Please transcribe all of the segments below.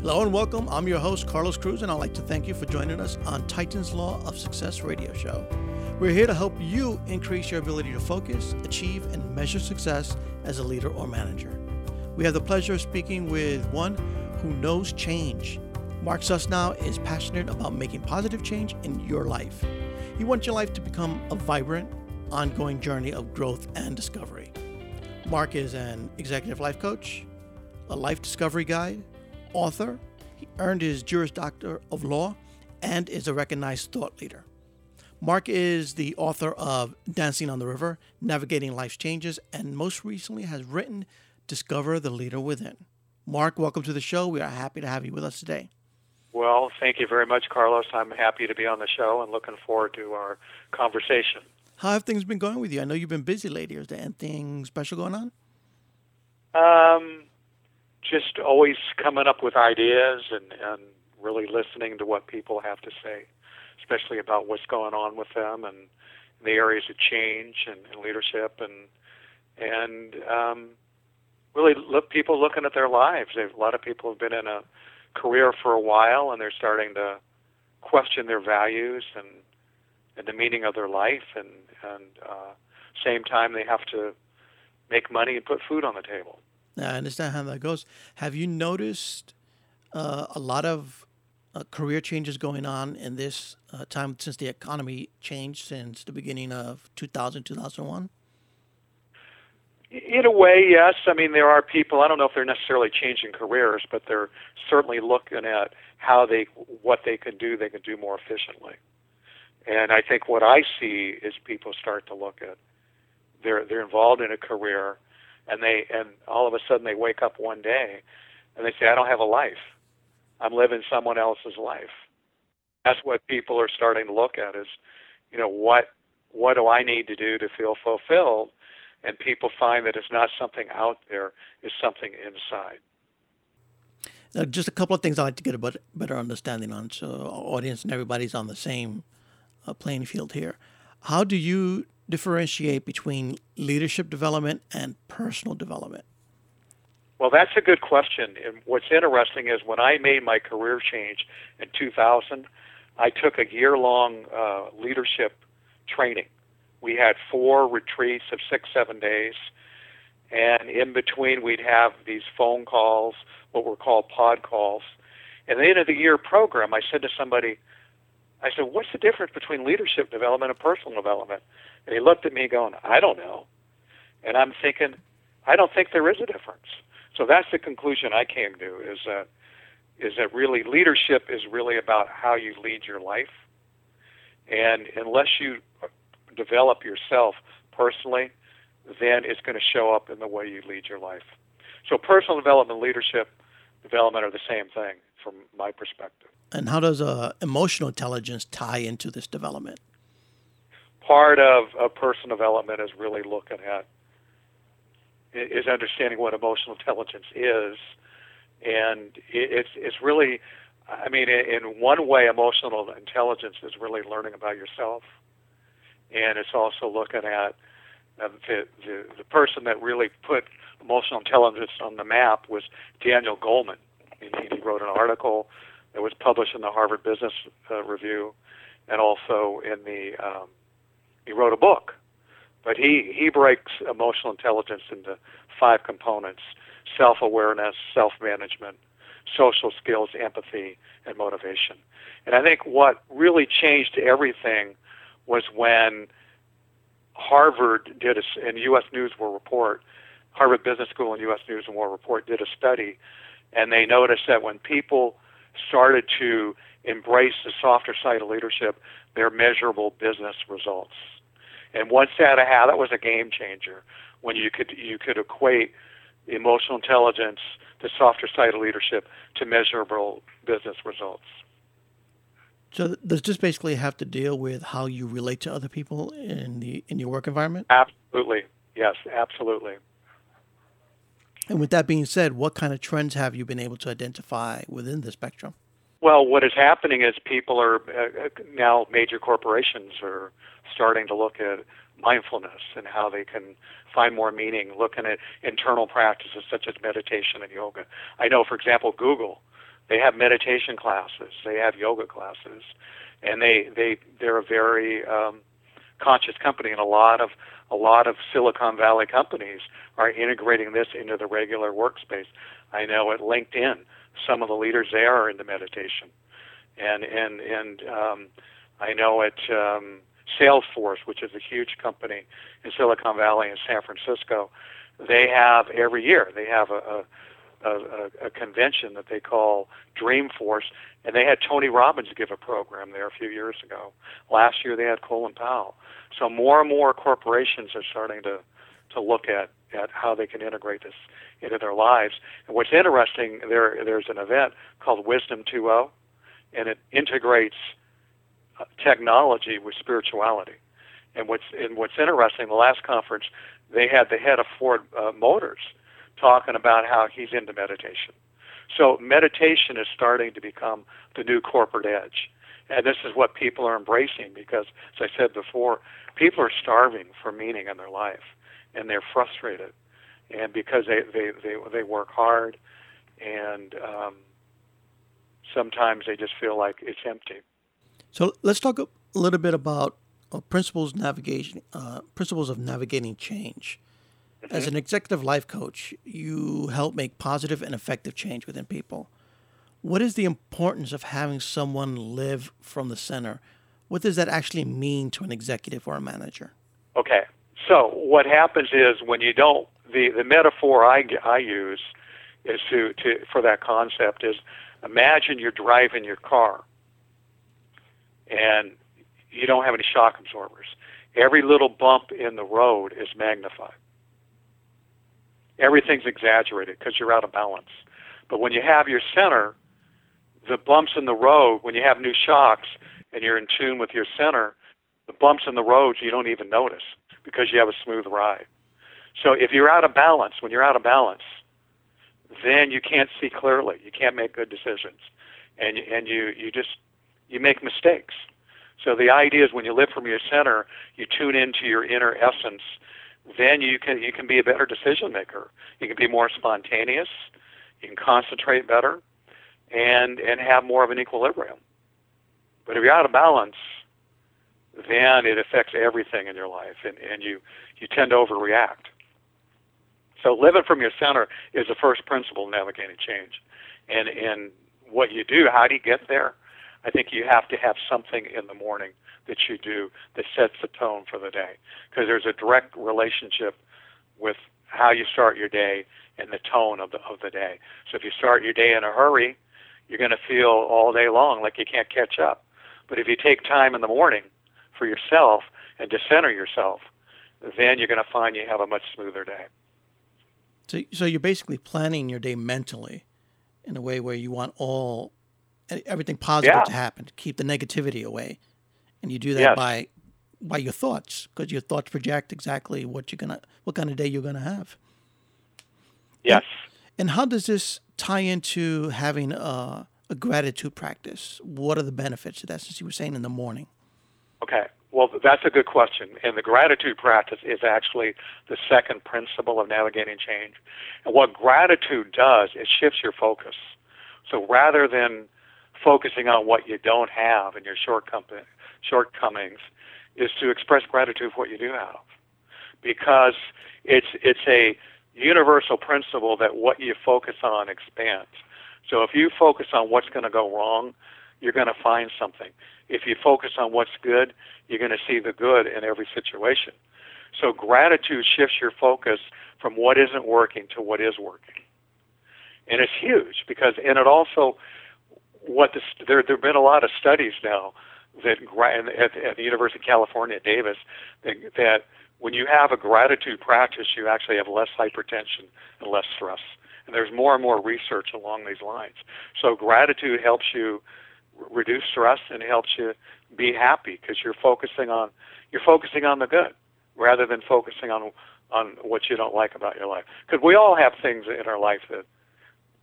Hello and welcome. I'm your host, Carlos Cruz, and I'd like to thank you for joining us on Titan's Law of Success radio show. We're here to help you increase your ability to focus, achieve, and measure success as a leader or manager. We have the pleasure of speaking with one who knows change. Mark Susnow is passionate about making positive change in your life. He wants your life to become a vibrant, ongoing journey of growth and discovery. Mark is an executive life coach, a life discovery guide, author. He earned his Juris Doctor of Law and is a recognized thought leader. Mark is the author of Dancing on the River, Navigating Life's Changes, and most recently has written Discover the Leader Within. Mark, welcome to the show. We are happy to have you with us today. Well, thank you very much, Carlos. I'm happy to be on the show and looking forward to our conversation. How have things been going with you? I know you've been busy lately. Is there anything special going on? Um, just always coming up with ideas and, and really listening to what people have to say, especially about what's going on with them and the areas of change and, and leadership and and um, really look people looking at their lives. They've, a lot of people have been in a career for a while and they're starting to question their values and and the meaning of their life and and uh, same time they have to make money and put food on the table. I understand how that goes. Have you noticed uh, a lot of uh, career changes going on in this uh, time since the economy changed since the beginning of 2000, 2001? In a way, yes. I mean, there are people. I don't know if they're necessarily changing careers, but they're certainly looking at how they, what they can do. They can do more efficiently. And I think what I see is people start to look at they're they're involved in a career and they and all of a sudden they wake up one day and they say I don't have a life. I'm living someone else's life. That's what people are starting to look at is, you know, what what do I need to do to feel fulfilled? And people find that it's not something out there, it's something inside. Now, just a couple of things I'd like to get a better understanding on so audience and everybody's on the same uh, playing field here. How do you differentiate between leadership development and personal development? Well, that's a good question. And what's interesting is when I made my career change in 2000, I took a year long uh, leadership training. We had four retreats of six, seven days. And in between, we'd have these phone calls, what were called pod calls. At the end of the year program, I said to somebody, I said, What's the difference between leadership development and personal development? And he looked at me going, I don't know. And I'm thinking, I don't think there is a difference. So that's the conclusion I came to is that is that really leadership is really about how you lead your life. And unless you develop yourself personally, then it's going to show up in the way you lead your life. So personal development leadership development are the same thing from my perspective. And how does uh, emotional intelligence tie into this development? Part of, of personal development is really looking at is understanding what emotional intelligence is, and it's it's really, I mean, in one way, emotional intelligence is really learning about yourself, and it's also looking at uh, the, the the person that really put emotional intelligence on the map was Daniel Goleman. He, he wrote an article it was published in the Harvard Business uh, Review, and also in the. Um, he wrote a book, but he he breaks emotional intelligence into five components: self-awareness, self-management, social skills, empathy, and motivation. And I think what really changed everything was when Harvard did a, and U.S. News World Report, Harvard Business School and U.S. News and World Report did a study, and they noticed that when people started to embrace the softer side of leadership, their measurable business results. And once that had, that was a game changer when you could you could equate emotional intelligence, the softer side of leadership, to measurable business results. So does this basically have to deal with how you relate to other people in the in your work environment? Absolutely. Yes, absolutely. And with that being said, what kind of trends have you been able to identify within the spectrum? Well, what is happening is people are uh, now major corporations are starting to look at mindfulness and how they can find more meaning, looking at internal practices such as meditation and yoga. I know, for example, Google, they have meditation classes, they have yoga classes, and they they they're a very um, conscious company, and a lot of a lot of Silicon Valley companies are integrating this into the regular workspace. I know at LinkedIn, some of the leaders there are into meditation, and and and um, I know at um, Salesforce, which is a huge company in Silicon Valley and San Francisco, they have every year they have a, a, a, a convention that they call Dreamforce, and they had Tony Robbins give a program there a few years ago. Last year they had Colin Powell. So more and more corporations are starting to to look at at how they can integrate this into their lives. And what's interesting, there there's an event called Wisdom 2.0, and it integrates uh, technology with spirituality. And what's and what's interesting, the last conference, they had the head of Ford uh, Motors talking about how he's into meditation. So meditation is starting to become the new corporate edge. And this is what people are embracing because, as I said before, people are starving for meaning in their life and they're frustrated. And because they, they, they, they work hard and um, sometimes they just feel like it's empty. So let's talk a little bit about uh, principles navigation, uh, principles of navigating change. Mm-hmm. As an executive life coach, you help make positive and effective change within people. What is the importance of having someone live from the center? What does that actually mean to an executive or a manager? Okay. So what happens is when you don't the the metaphor I, I use is to, to for that concept is imagine you're driving your car and you don't have any shock absorbers. Every little bump in the road is magnified. Everything's exaggerated because you're out of balance. But when you have your center, the bumps in the road, when you have new shocks and you're in tune with your center, the bumps in the road you don't even notice because you have a smooth ride. So if you're out of balance, when you're out of balance, then you can't see clearly. You can't make good decisions, and and you you just you make mistakes. So the idea is when you live from your center, you tune into your inner essence. Then you can you can be a better decision maker. You can be more spontaneous. You can concentrate better, and and have more of an equilibrium. But if you're out of balance, then it affects everything in your life, and, and you you tend to overreact. So living from your center is the first principle in navigating change, and and what you do, how do you get there? I think you have to have something in the morning that you do that sets the tone for the day, because there's a direct relationship with how you start your day and the tone of the of the day. So if you start your day in a hurry, you're going to feel all day long like you can't catch up. But if you take time in the morning for yourself and to center yourself, then you're going to find you have a much smoother day. So, so you're basically planning your day mentally in a way where you want all everything positive yeah. to happen, to keep the negativity away, and you do that yes. by by your thoughts because your thoughts project exactly what you're gonna what kind of day you're gonna have. Yes. And, and how does this tie into having a, a gratitude practice? What are the benefits of that? Since you were saying in the morning. Okay. Well, that's a good question. And the gratitude practice is actually the second principle of navigating change. And what gratitude does, it shifts your focus. So rather than focusing on what you don't have and your shortcomings, is to express gratitude for what you do have. Because it's, it's a universal principle that what you focus on expands. So if you focus on what's going to go wrong, you're going to find something. If you focus on what's good, you're going to see the good in every situation. So gratitude shifts your focus from what isn't working to what is working. And it's huge because, and it also, what the, there there have been a lot of studies now that at, at the University of California at Davis that, that when you have a gratitude practice, you actually have less hypertension and less stress. And there's more and more research along these lines. So gratitude helps you reduce stress and helps you be happy because you're focusing on you're focusing on the good rather than focusing on on what you don't like about your life. Because we all have things in our life that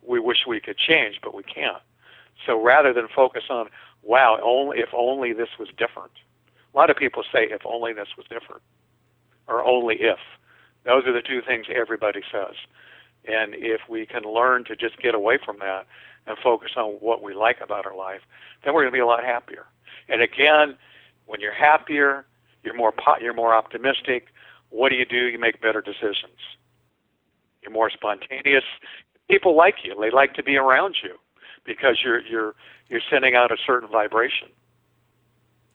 we wish we could change, but we can't. So rather than focus on wow, only if only this was different. A lot of people say if only this was different, or only if. Those are the two things everybody says. And if we can learn to just get away from that and focus on what we like about our life, then we're going to be a lot happier. And again, when you're happier, you're more you're more optimistic. What do you do? You make better decisions. You're more spontaneous. People like you. They like to be around you because you're you're you're sending out a certain vibration.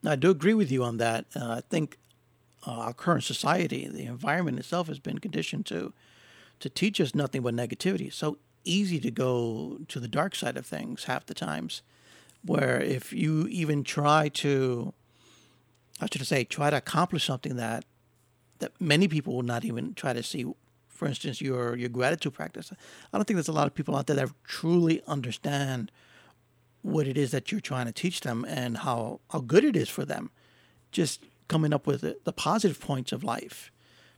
I do agree with you on that. Uh, I think uh, our current society, the environment itself, has been conditioned to to teach us nothing but negativity. So easy to go to the dark side of things half the times, where if you even try to, I should say, try to accomplish something that that many people will not even try to see. For instance, your your gratitude practice. I don't think there's a lot of people out there that truly understand what it is that you're trying to teach them and how, how good it is for them. Just coming up with the, the positive points of life.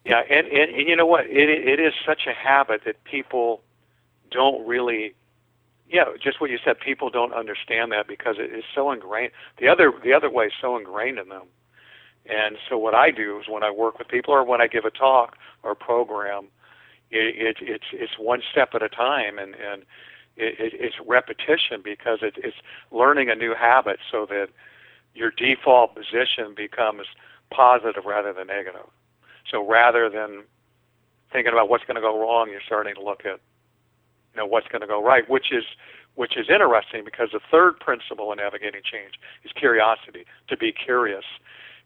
Yeah, and, and, and you know what? It, it is such a habit that people don't really, yeah, just what you said. People don't understand that because it is so ingrained. The other the other way is so ingrained in them. And so what I do is when I work with people or when I give a talk or program, it, it, it's it's one step at a time, and and it, it's repetition because it, it's learning a new habit so that your default position becomes positive rather than negative. So rather than thinking about what's going to go wrong, you're starting to look at you know what's going to go right, which is which is interesting because the third principle in navigating change is curiosity, to be curious.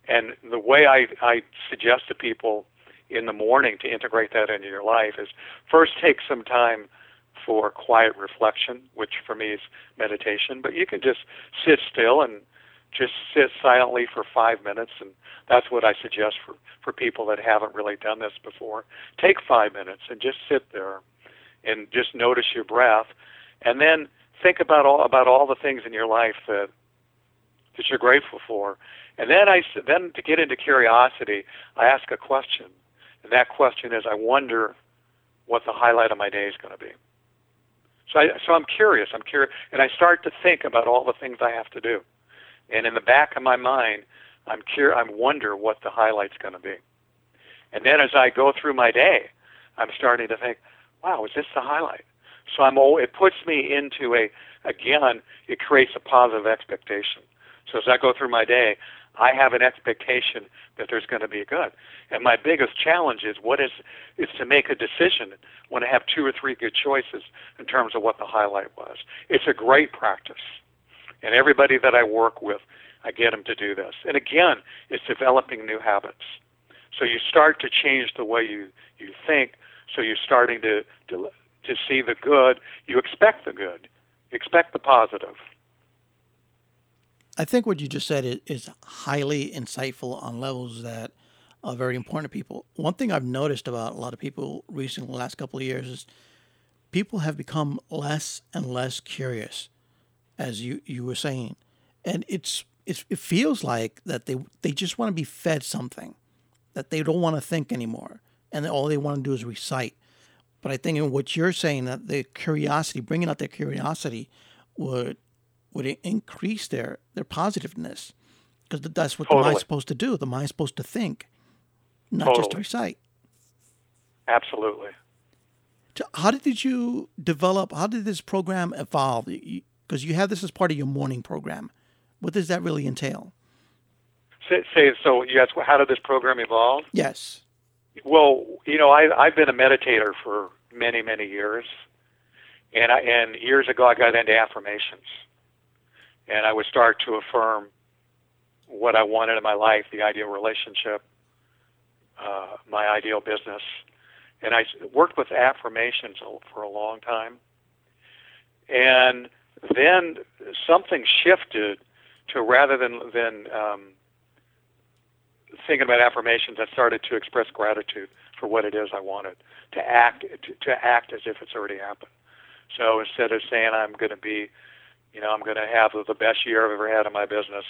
And the way I, I suggest to people in the morning to integrate that into your life is first take some time for quiet reflection, which for me is meditation. But you can just sit still and just sit silently for five minutes, and that's what I suggest for for people that haven't really done this before. Take five minutes and just sit there, and just notice your breath, and then think about all about all the things in your life that that you're grateful for. And then I then to get into curiosity, I ask a question, and that question is, I wonder what the highlight of my day is going to be. So I so I'm curious. I'm curious, and I start to think about all the things I have to do, and in the back of my mind, I'm cur- I wonder what the highlight's going to be, and then as I go through my day, I'm starting to think, wow, is this the highlight? So I'm it puts me into a again, it creates a positive expectation. So as I go through my day, I have an expectation that there's going to be a good. And my biggest challenge is what is is to make a decision when I have two or three good choices in terms of what the highlight was. It's a great practice. And everybody that I work with, I get them to do this. And again, it's developing new habits. So you start to change the way you, you think. So you're starting to, to to see the good. You expect the good. You expect the positive. I think what you just said is highly insightful on levels that are very important to people. One thing I've noticed about a lot of people recently, the last couple of years, is people have become less and less curious, as you, you were saying, and it's, it's it feels like that they they just want to be fed something, that they don't want to think anymore, and all they want to do is recite. But I think in what you're saying that the curiosity, bringing out their curiosity, would would increase their their positiveness because that's what totally. the mind's supposed to do. The mind's supposed to think, not totally. just to recite. Absolutely. How did you develop? How did this program evolve? Because you have this as part of your morning program. What does that really entail? Say, say so. Yes. How did this program evolve? Yes. Well, you know, I, I've been a meditator for many, many years, and I, and years ago I got into affirmations and I would start to affirm what I wanted in my life, the ideal relationship, uh, my ideal business. And I worked with affirmations for a long time. And then something shifted to rather than, than um, thinking about affirmations, I started to express gratitude for what it is I wanted, to act, to, to act as if it's already happened. So instead of saying I'm going to be you know, I'm going to have the best year I've ever had in my business.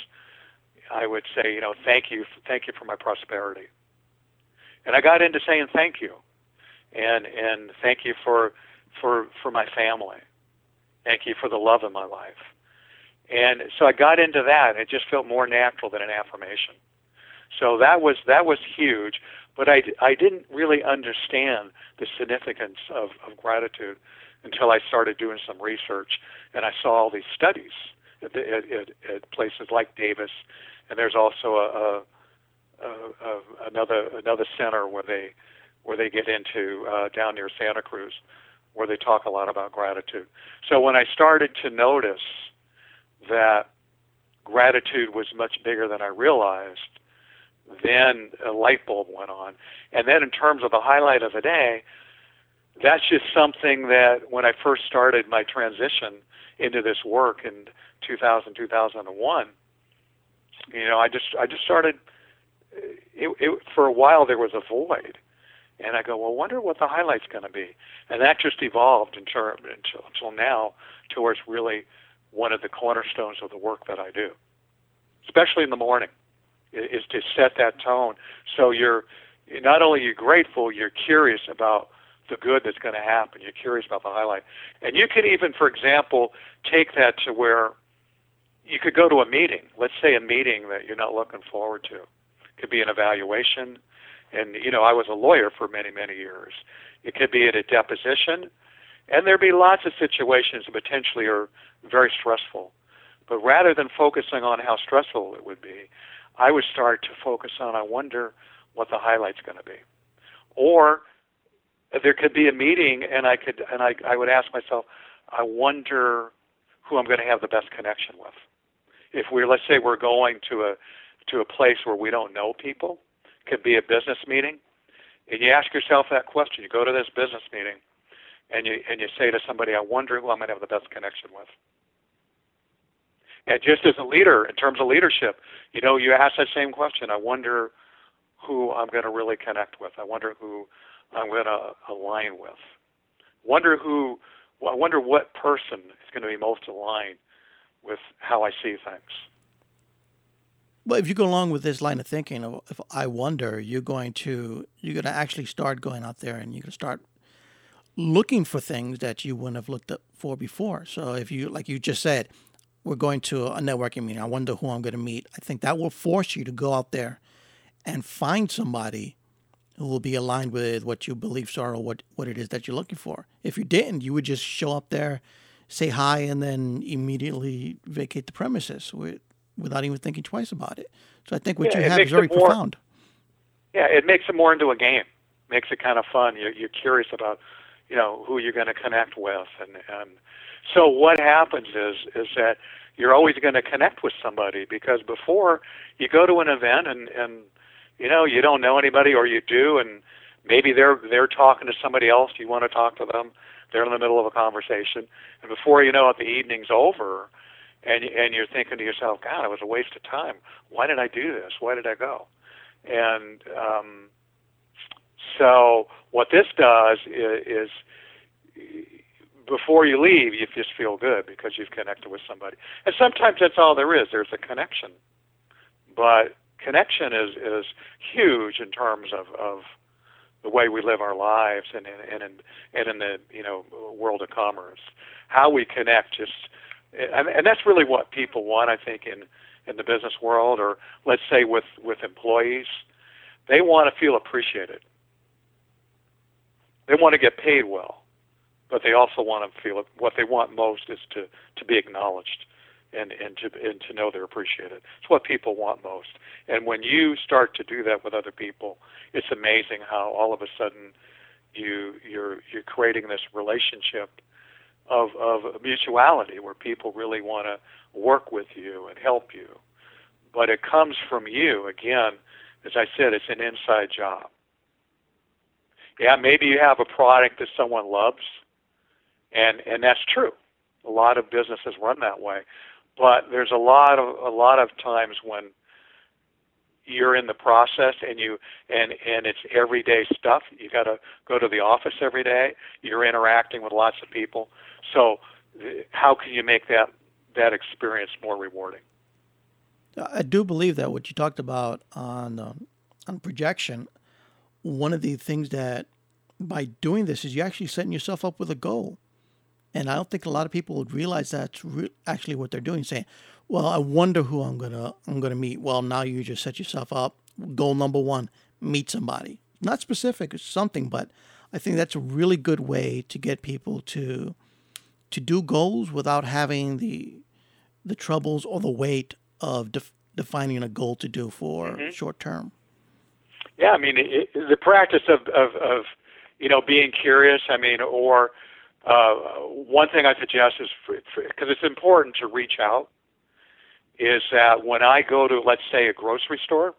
I would say, you know, thank you, thank you for my prosperity. And I got into saying thank you, and and thank you for for for my family. Thank you for the love in my life. And so I got into that. It just felt more natural than an affirmation. So that was that was huge. but I, I didn't really understand the significance of, of gratitude until I started doing some research and I saw all these studies at, at, at, at places like Davis, and there's also a, a, a, another another center where they where they get into uh, down near Santa Cruz, where they talk a lot about gratitude. So when I started to notice that gratitude was much bigger than I realized, then a light bulb went on. And then in terms of the highlight of the day, that's just something that when I first started my transition into this work in 2000 2001 you know i just i just started it, it for a while there was a void and i go well wonder what the highlight's going to be and that just evolved until, until until now towards really one of the cornerstones of the work that i do especially in the morning is to set that tone so you're not only you're grateful you're curious about the good that's going to happen. You're curious about the highlight. And you can even, for example, take that to where you could go to a meeting. Let's say a meeting that you're not looking forward to. It could be an evaluation. And, you know, I was a lawyer for many, many years. It could be at a deposition. And there'd be lots of situations that potentially are very stressful. But rather than focusing on how stressful it would be, I would start to focus on, I wonder what the highlight's going to be. Or there could be a meeting and I could and I I would ask myself, I wonder who I'm going to have the best connection with. If we're let's say we're going to a to a place where we don't know people, could be a business meeting, and you ask yourself that question. You go to this business meeting, and you and you say to somebody, I wonder who I'm going to have the best connection with. And just as a leader, in terms of leadership, you know, you ask that same question. I wonder who I'm going to really connect with. I wonder who I'm going to align with. Wonder who, I wonder what person is going to be most aligned with how I see things. Well, if you go along with this line of thinking of if I wonder, you're going to you're going to actually start going out there and you're going to start looking for things that you wouldn't have looked for before. So if you like you just said, we're going to a networking meeting. I wonder who I'm going to meet. I think that will force you to go out there and find somebody who will be aligned with what your beliefs are or what, what it is that you're looking for. If you didn't, you would just show up there, say hi, and then immediately vacate the premises without even thinking twice about it. So I think what yeah, you have is very more, profound. Yeah, it makes it more into a game. Makes it kind of fun. You're, you're curious about, you know, who you're going to connect with, and and so what happens is is that you're always going to connect with somebody because before you go to an event and and you know you don't know anybody or you do and maybe they're they're talking to somebody else you want to talk to them they're in the middle of a conversation and before you know it the evening's over and and you're thinking to yourself god it was a waste of time. Why did i do this? Why did i go? And um so what this does is, is before you leave you just feel good because you've connected with somebody. And sometimes that's all there is. There's a connection. But connection is is huge in terms of of the way we live our lives and and and in and in the you know world of commerce. How we connect just and, and that's really what people want, I think, in in the business world, or let's say with with employees, they want to feel appreciated. They want to get paid well, but they also want to feel what they want most is to to be acknowledged and and to and to know they're appreciated. It's what people want most. And when you start to do that with other people, it's amazing how all of a sudden you you're you're creating this relationship of of mutuality where people really want to work with you and help you. But it comes from you again. As I said, it's an inside job. Yeah, maybe you have a product that someone loves, and and that's true. A lot of businesses run that way but there's a lot of a lot of times when you're in the process and you and and it's everyday stuff you got to go to the office every day you're interacting with lots of people so how can you make that that experience more rewarding i do believe that what you talked about on um, on projection one of the things that by doing this is you actually setting yourself up with a goal and I don't think a lot of people would realize that's re- actually what they're doing. Saying, "Well, I wonder who I'm gonna I'm gonna meet." Well, now you just set yourself up. Goal number one: meet somebody. not specific, something, but I think that's a really good way to get people to to do goals without having the the troubles or the weight of def- defining a goal to do for mm-hmm. short term. Yeah, I mean it, the practice of, of, of you know being curious. I mean, or uh, one thing I suggest is because it's important to reach out. Is that when I go to let's say a grocery store,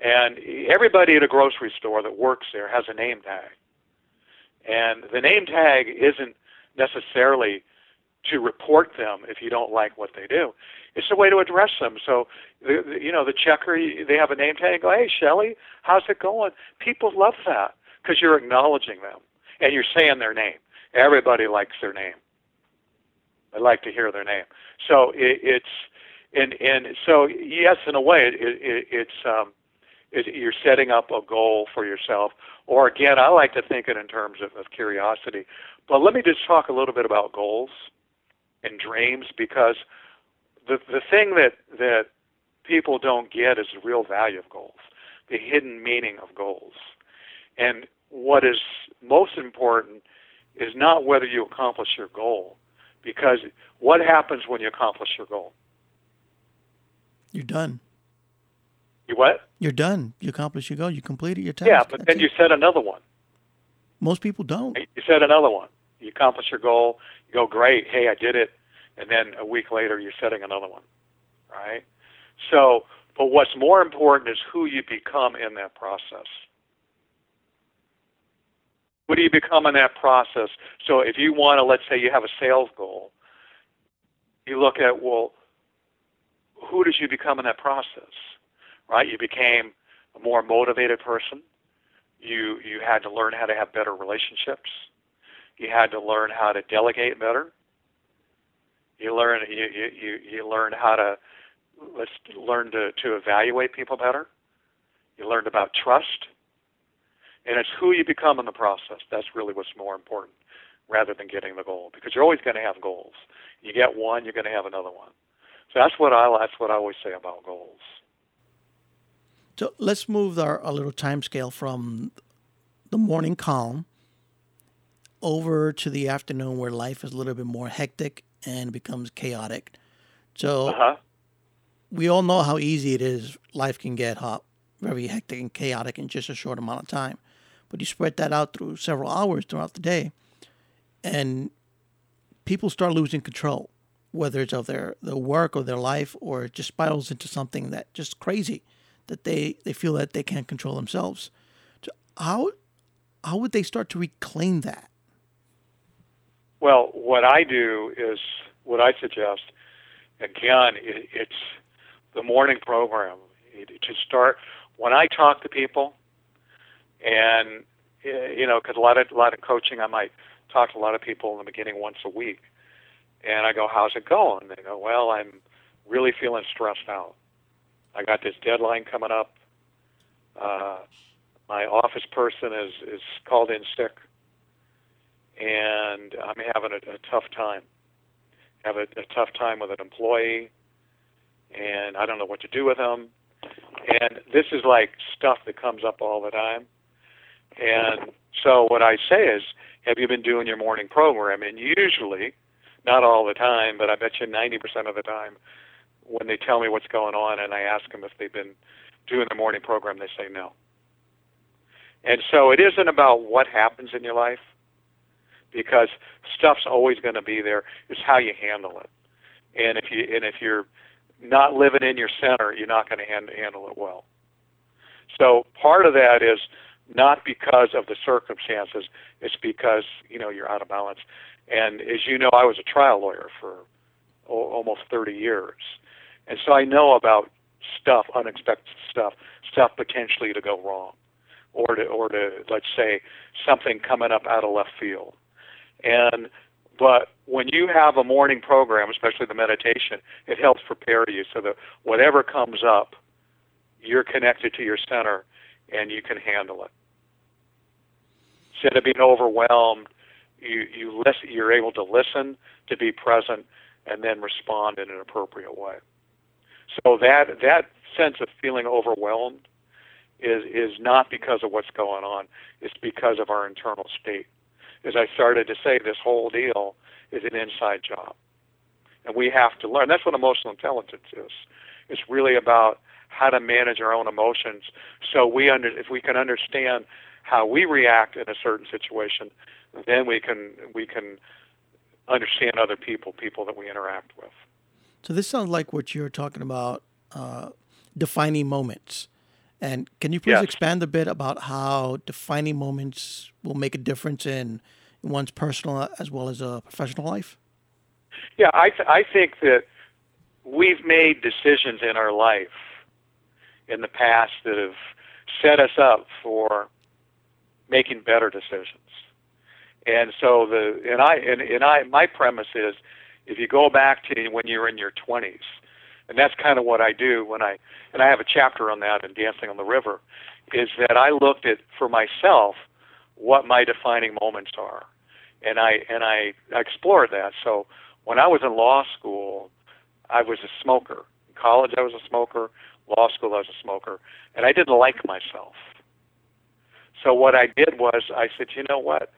and everybody at a grocery store that works there has a name tag, and the name tag isn't necessarily to report them if you don't like what they do. It's a way to address them. So, the, you know, the checker, they have a name tag. Go, hey, Shelly, how's it going? People love that because you're acknowledging them and you're saying their name. Everybody likes their name. I like to hear their name. So it, it's and and so yes, in a way, it, it, it's um, it, you're setting up a goal for yourself. Or again, I like to think it in terms of, of curiosity. But let me just talk a little bit about goals and dreams because the the thing that that people don't get is the real value of goals, the hidden meaning of goals. And what is most important is not whether you accomplish your goal, because what happens when you accomplish your goal? You're done. You what? You're done. You accomplish your goal. You completed your task. Yeah, but That's then it. you set another one. Most people don't. You set another one. You accomplish your goal. You go, great. Hey, I did it. And then a week later, you're setting another one. Right? So, but what's more important is who you become in that process. What do you become in that process? So if you want to, let's say you have a sales goal, you look at, well, who did you become in that process? Right? You became a more motivated person. You you had to learn how to have better relationships. You had to learn how to delegate better. You learn you you you learn how to let's learn to to evaluate people better. You learned about trust and it's who you become in the process. That's really what's more important rather than getting the goal because you're always going to have goals. You get one, you're going to have another one. So that's what I that's what I always say about goals. So let's move our a little time scale from the morning calm over to the afternoon where life is a little bit more hectic and becomes chaotic. So uh-huh. we all know how easy it is. Life can get hot, very hectic and chaotic in just a short amount of time but you spread that out through several hours throughout the day, and people start losing control, whether it's of their, their work or their life, or it just spirals into something that just crazy that they, they feel that they can't control themselves. So how how would they start to reclaim that? Well, what I do is what I suggest. Again, it, it's the morning program. to start when I talk to people, and eh, you know, because a lot of a lot of coaching, I might talk to a lot of people in the beginning once a week, and I go, "How's it going?" They go, "Well, I'm really feeling stressed out. I got this deadline coming up. Uh, my office person is is called in sick, and I'm having a, a tough time. Have a, a tough time with an employee, and I don't know what to do with them. And this is like stuff that comes up all the time. And so what I say is, have you been doing your morning program? And usually, not all the time, but I bet you 90% of the time, when they tell me what's going on and I ask them if they've been doing the morning program, they say no. And so it isn't about what happens in your life, because stuff's always going to be there. It's how you handle it. And if you and if you're not living in your center, you're not going to hand, handle it well. So part of that is not because of the circumstances. It's because you know you're out of balance. And as you know, I was a trial lawyer for almost 30 years, and so I know about stuff, unexpected stuff, stuff potentially to go wrong, or to or to let's say something coming up out of left field. And but when you have a morning program, especially the meditation, it helps prepare you so that whatever comes up, you're connected to your center and you can handle it instead of being overwhelmed, you you listen, you're able to listen, to be present, and then respond in an appropriate way. So that that sense of feeling overwhelmed is is not because of what's going on. It's because of our internal state. As I started to say, this whole deal is an inside job, and we have to learn. That's what emotional intelligence is. It's really about how to manage our own emotions. So we under if we can understand how we react in a certain situation, then we can we can understand other people, people that we interact with. So this sounds like what you're talking about, uh, defining moments. And can you please Yes. expand a bit about how defining moments will make a difference in one's personal as well as a professional life? Yeah, I th- I think that we've made decisions in our life in the past that have set us up for making better decisions. And so the and I and, and I my premise is if you go back to when you're in your 20s, and that's kind of what I do when I and I have a chapter on that in Dancing on the River, is that I looked at for myself what my defining moments are, and I and I explored that. So when I was in law school, I was a smoker. In college, I was a smoker. Law school, I was a smoker, and I didn't like myself. So what I did was I said, you know what?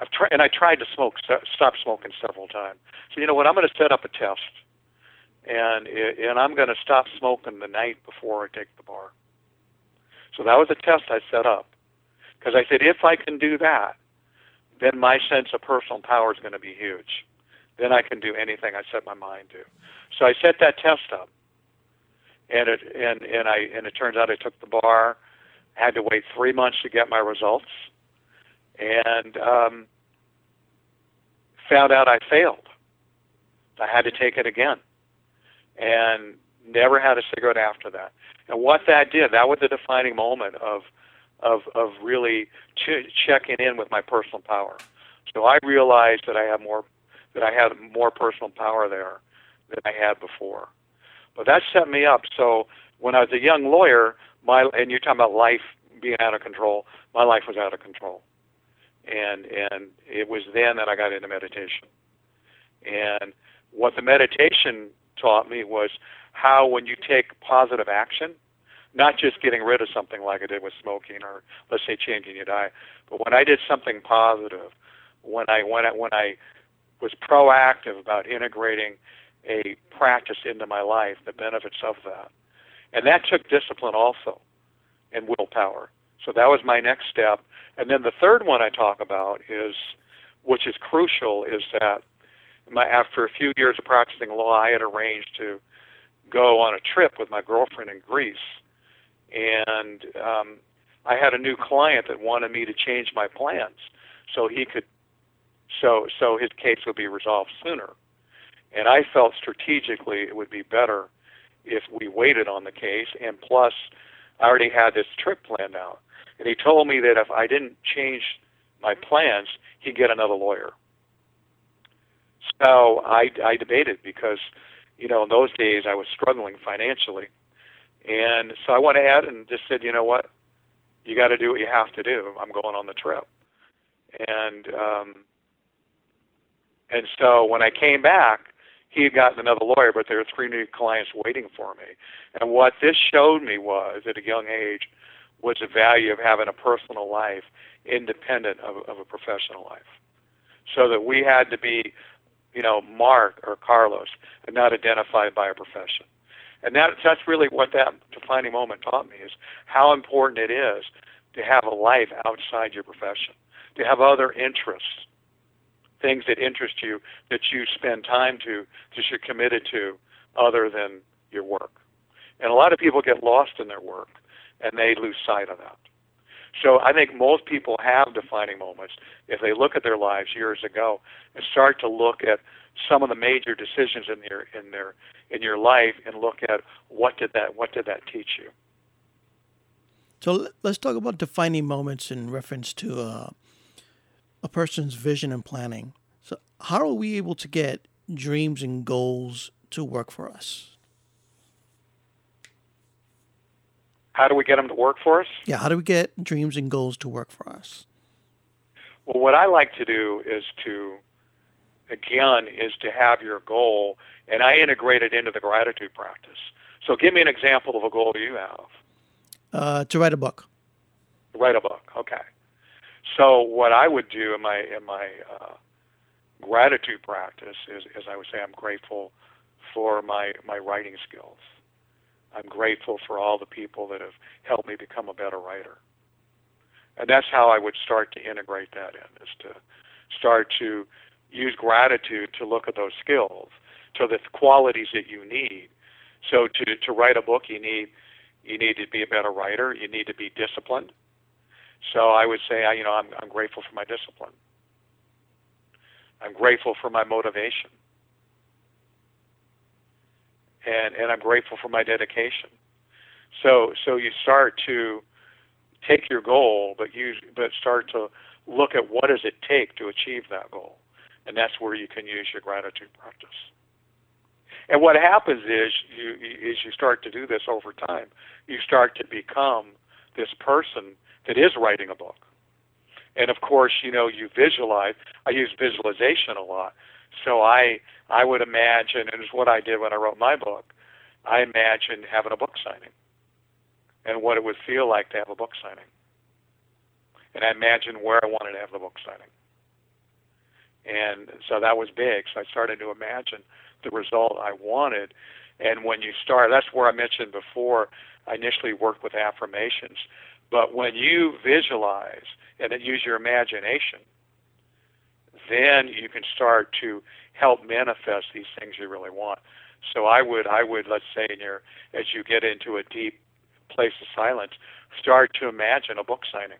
I've tried, and I tried to smoke, st- stop smoking several times. So you know what? I'm going to set up a test, and and I'm going to stop smoking the night before I take the bar. So that was a test I set up, because I said if I can do that, then my sense of personal power is going to be huge. Then I can do anything I set my mind to. So I set that test up, and it and and I and it turns out I took the bar. Had to wait three months to get my results, and um, found out I failed. I had to take it again, and never had a cigarette after that. And what that did, that was the defining moment of of of really ch- checking in with my personal power. So I realized that I have more that I had more personal power there than I had before. But that set me up. So when I was a young lawyer, my and you're talking about life being out of control, my life was out of control. And and it was then that I got into meditation. And what the meditation taught me was how when you take positive action, not just getting rid of something like I did with smoking or let's say changing your diet, but when I did something positive, when I when I when I was proactive about integrating a practice into my life, the benefits of that. And that took discipline also and willpower. So that was my next step. And then the third one I talk about is, which is crucial, is that my, after a few years of practicing law, I had arranged to go on a trip with my girlfriend in Greece. And um, I had a new client that wanted me to change my plans so he could, so so his case would be resolved sooner. And I felt strategically it would be better if we waited on the case. And plus, I already had this trip planned out. And he told me that if I didn't change my plans, he'd get another lawyer. So I, I debated because, you know, in those days I was struggling financially. And so I went ahead and just said, you know what? You got to do what you have to do. I'm going on the trip. And, um, and so when I came back, he had gotten another lawyer, but there were three new clients waiting for me. And what this showed me was, at a young age, was the value of having a personal life independent of, of a professional life. So that we had to be, you know, Mark or Carlos and not identified by a profession. And that, that's really what that defining moment taught me is how important it is to have a life outside your profession, to have other interests, things that interest you that you spend time to, that you're committed to, other than your work. And a lot of people get lost in their work and they lose sight of that. So I think most people have defining moments if they look at their lives years ago and start to look at some of the major decisions in your in their in your life and look at what did that what did that teach you. So let's talk about defining moments in reference to uh, a person's vision and planning. So, how are we able to get dreams and goals to work for us? How do we get them to work for us? Yeah, how do we get dreams and goals to work for us? Well, what I like to do is to, again, is to have your goal, and I integrate it into the gratitude practice. So, give me an example of a goal you have. Uh, to write a book. Write a book. Okay. So what I would do in my in my uh, gratitude practice is, is I would say I'm grateful for my my writing skills. I'm grateful for all the people that have helped me become a better writer. And that's how I would start to integrate that in, is to start to use gratitude to look at those skills, to the qualities that you need. So to, to write a book, you need you need to be a better writer. You need to be disciplined. So I would say, you know, I'm, I'm grateful for my discipline. I'm grateful for my motivation and and I'm grateful for my dedication. So so you start to take your goal, but you but start to look at what does it take to achieve that goal, and that's where you can use your gratitude practice. And what happens is you is you start to do this over time. You start to become this person that is writing a book. And of course, you know, you visualize. I use visualization a lot. So I I would imagine, and it's what I did when I wrote my book. I imagined having a book signing, and what it would feel like to have a book signing. And I imagined where I wanted to have the book signing. And so that was big. So I started to imagine the result I wanted. And when you start, that's where I mentioned before, I initially worked with affirmations. But when you visualize and then use your imagination, then you can start to help manifest these things you really want. So I would, I would, let's say, in your, as you get into a deep place of silence, start to imagine a book signing.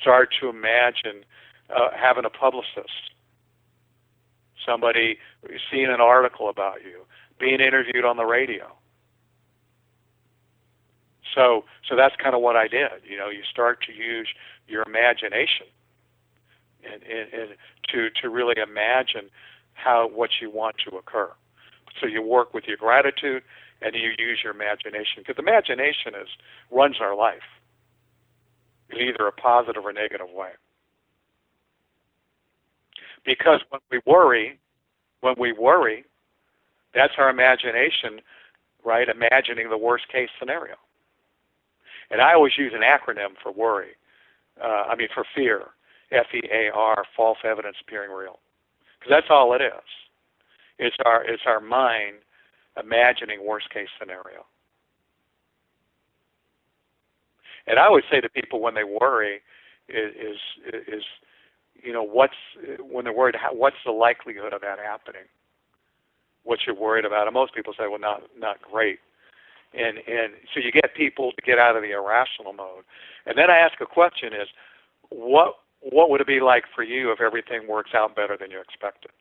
Start to imagine uh, having a publicist, somebody seeing an article about you, being interviewed on the radio. So, so that's kind of what I did. You know, you start to use your imagination and, and, and to to really imagine how what you want to occur. So you work with your gratitude and you use your imagination because imagination is runs our life in either a positive or negative way. Because when we worry, when we worry, that's our imagination, right? Imagining the worst case scenario. And I always use an acronym for worry. Uh, I mean, for fear. F E A R, false evidence appearing real. Because that's all it is. It's our it's our mind imagining worst case scenario. And I always say to people when they worry is is, is you know what's when they're worried what's the likelihood of that happening? What you're worried about? And most people say, well, not not great. And and so you get people to get out of the irrational mode. And then I ask a question: Is what what would it be like for you if everything works out better than you expected?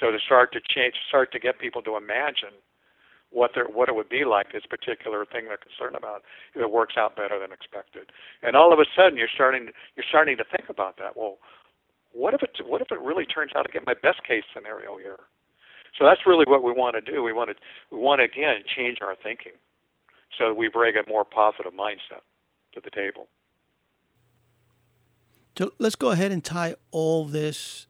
So to start to change, start to get people to imagine what their what it would be like this particular thing they're concerned about if it works out better than expected. And all of a sudden you're starting you're starting to think about that. Well, what if it what if it really turns out to get my best case scenario here? So that's really what we want to do. We want to we want to again change our thinking so we bring a more positive mindset to the table. So let's go ahead and tie all this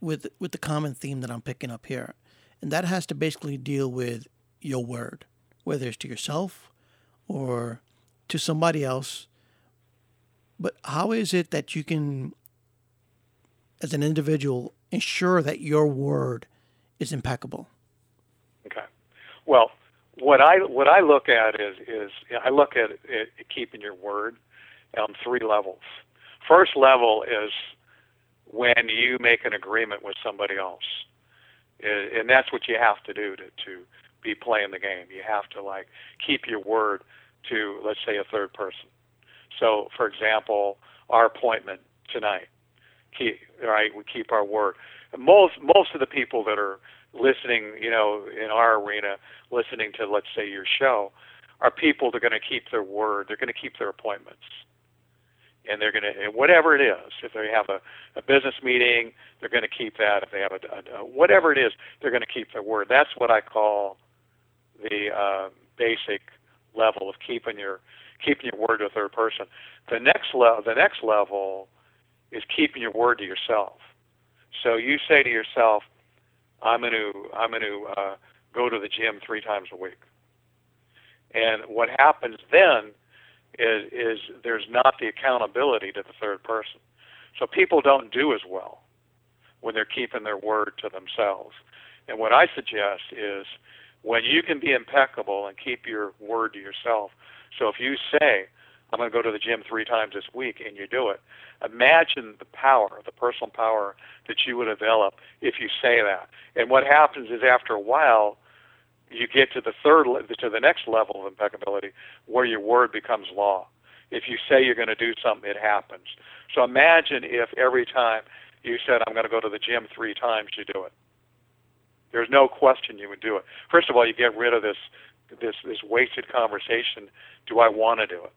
with with the common theme that I'm picking up here, and that has to basically deal with your word, whether it's to yourself or to somebody else. But how is it that you can, as an individual, ensure that your word is impeccable? Okay. Well, what I what I look at is is I look at it, keeping your word on three levels. First level is when you make an agreement with somebody else, and that's what you have to do to to be playing the game. You have to like keep your word to let's say a third person. So, for example, our appointment tonight, keep, right? We keep our word. Most most of the people that are listening, you know, in our arena, listening to let's say your show, are people that are going to keep their word. They're going to keep their appointments and they're going to whatever it is. If they have a, a business meeting, they're going to keep that. If they have a, a, whatever it is, they're going to keep their word. That's what I call the uh, basic level of keeping your keeping your word to a third person. The next level, the next level, is keeping your word to yourself. So you say to yourself, "I'm going to I'm going to uh, go to the gym three times a week." And what happens then is, is there's not the accountability to the third person. So people don't do as well when they're keeping their word to themselves. And what I suggest is when you can be impeccable and keep your word to yourself. So if you say, I'm going to go to the gym three times this week, and you do it, imagine the power, the personal power that you would develop if you say that. And what happens is after a while, you get to the third, to the next level of impeccability, where your word becomes law. If you say you're going to do something, it happens. So imagine if every time you said, I'm going to go to the gym three times, you do it. There's no question you would do it. First of all, you get rid of this this this wasted conversation. Do I want to do it?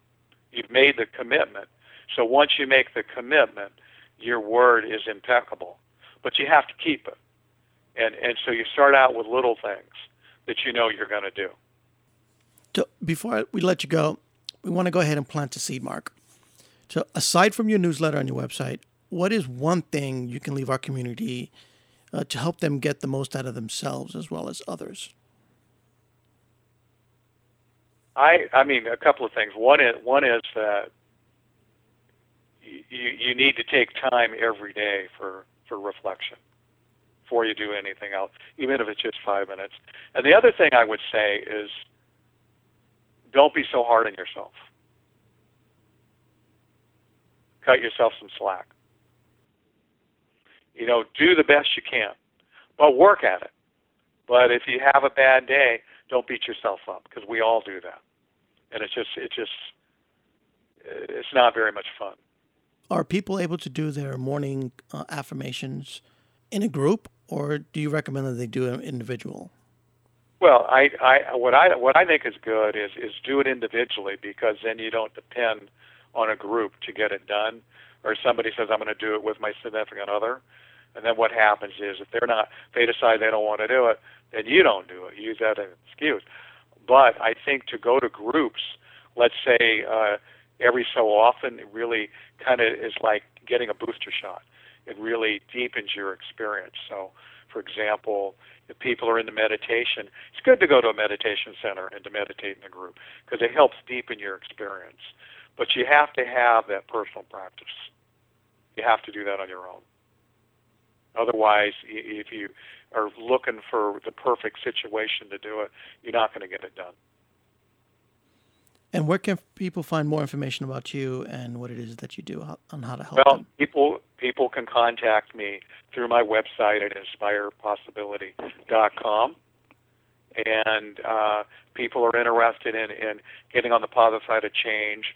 You've made the commitment. So once you make the commitment, your word is impeccable. But you have to keep it. And and so you start out with little things that you know you're going to do. So before we let you go, we want to go ahead and plant the seed, Mark. So aside from your newsletter on your website, what is one thing you can leave our community uh, to help them get the most out of themselves as well as others? I I mean a couple of things. One is one is that you you need to take time every day for for reflection before you do anything else, even if it's just five minutes. And the other thing I would say is don't be so hard on yourself. Cut yourself some slack. You know, do the best you can, but work at it. But if you have a bad day, don't beat yourself up because we all do that, and it's just it's just it's not very much fun. Are people able to do their morning uh, affirmations in a group, or do you recommend that they do it individual? Well, I, I what I what I think is good is is do it individually because then you don't depend on a group to get it done. Or somebody says I'm going to do it with my significant other, and then what happens is if they're not, they decide they don't want to do it, then you don't do it. You use that as an excuse. But I think to go to groups, let's say uh, every so often, it really kind of is like getting a booster shot. It really deepens your experience. So, for example, if people are into meditation, it's good to go to a meditation center and to meditate in a group because it helps deepen your experience. But you have to have that personal practice. You have to do that on your own. Otherwise, if you are looking for the perfect situation to do it, you're not going to get it done. And where can people find more information about you and what it is that you do on how to help well, them? people people can contact me through my website at inspirepossibility.com. And uh, people are interested in, in getting on the positive side of change.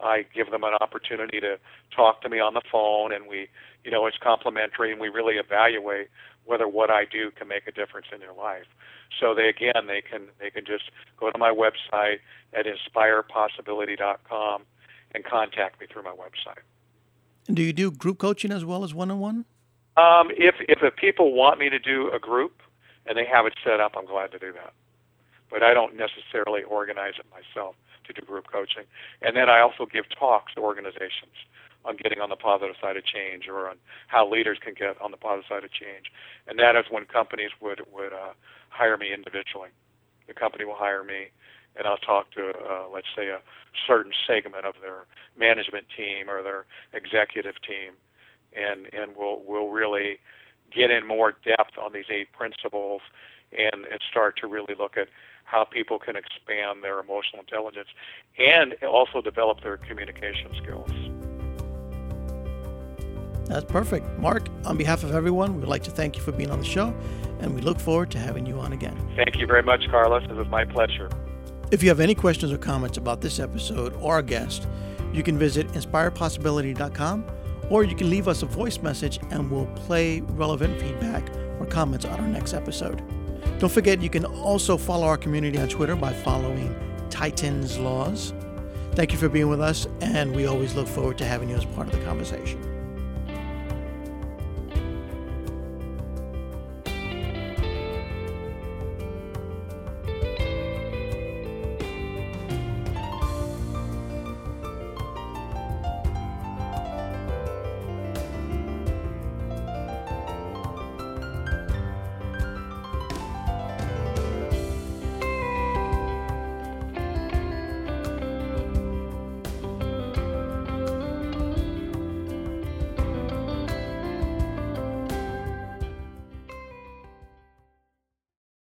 I give them an opportunity to talk to me on the phone, and we, you know, it's complimentary, and we really evaluate whether what I do can make a difference in their life. So they again, they can they can just go to my website at inspirepossibility.com and contact me through my website. And do you do group coaching as well as one-on-one? Um, if if people want me to do a group and they have it set up, I'm glad to do that. But I don't necessarily organize it myself to do group coaching. And then I also give talks to organizations on getting on the positive side of change or on how leaders can get on the positive side of change. And that is when companies would would uh, hire me individually. The company will hire me, and I'll talk to uh, let's say a certain segment of their management team or their executive team, and and we'll we'll really get in more depth on these eight principles and and start to really look at how people can expand their emotional intelligence and also develop their communication skills. That's perfect. Mark, on behalf of everyone, we'd like to thank you for being on the show, and we look forward to having you on again. Thank you very much, Carlos. It was my pleasure. If you have any questions or comments about this episode or our guest, you can visit inspirepossibility.com or you can leave us a voice message and we'll play relevant feedback or comments on our next episode. Don't forget, you can also follow our community on Twitter by following Titans Laws. Thank you for being with us, and we always look forward to having you as part of the conversation.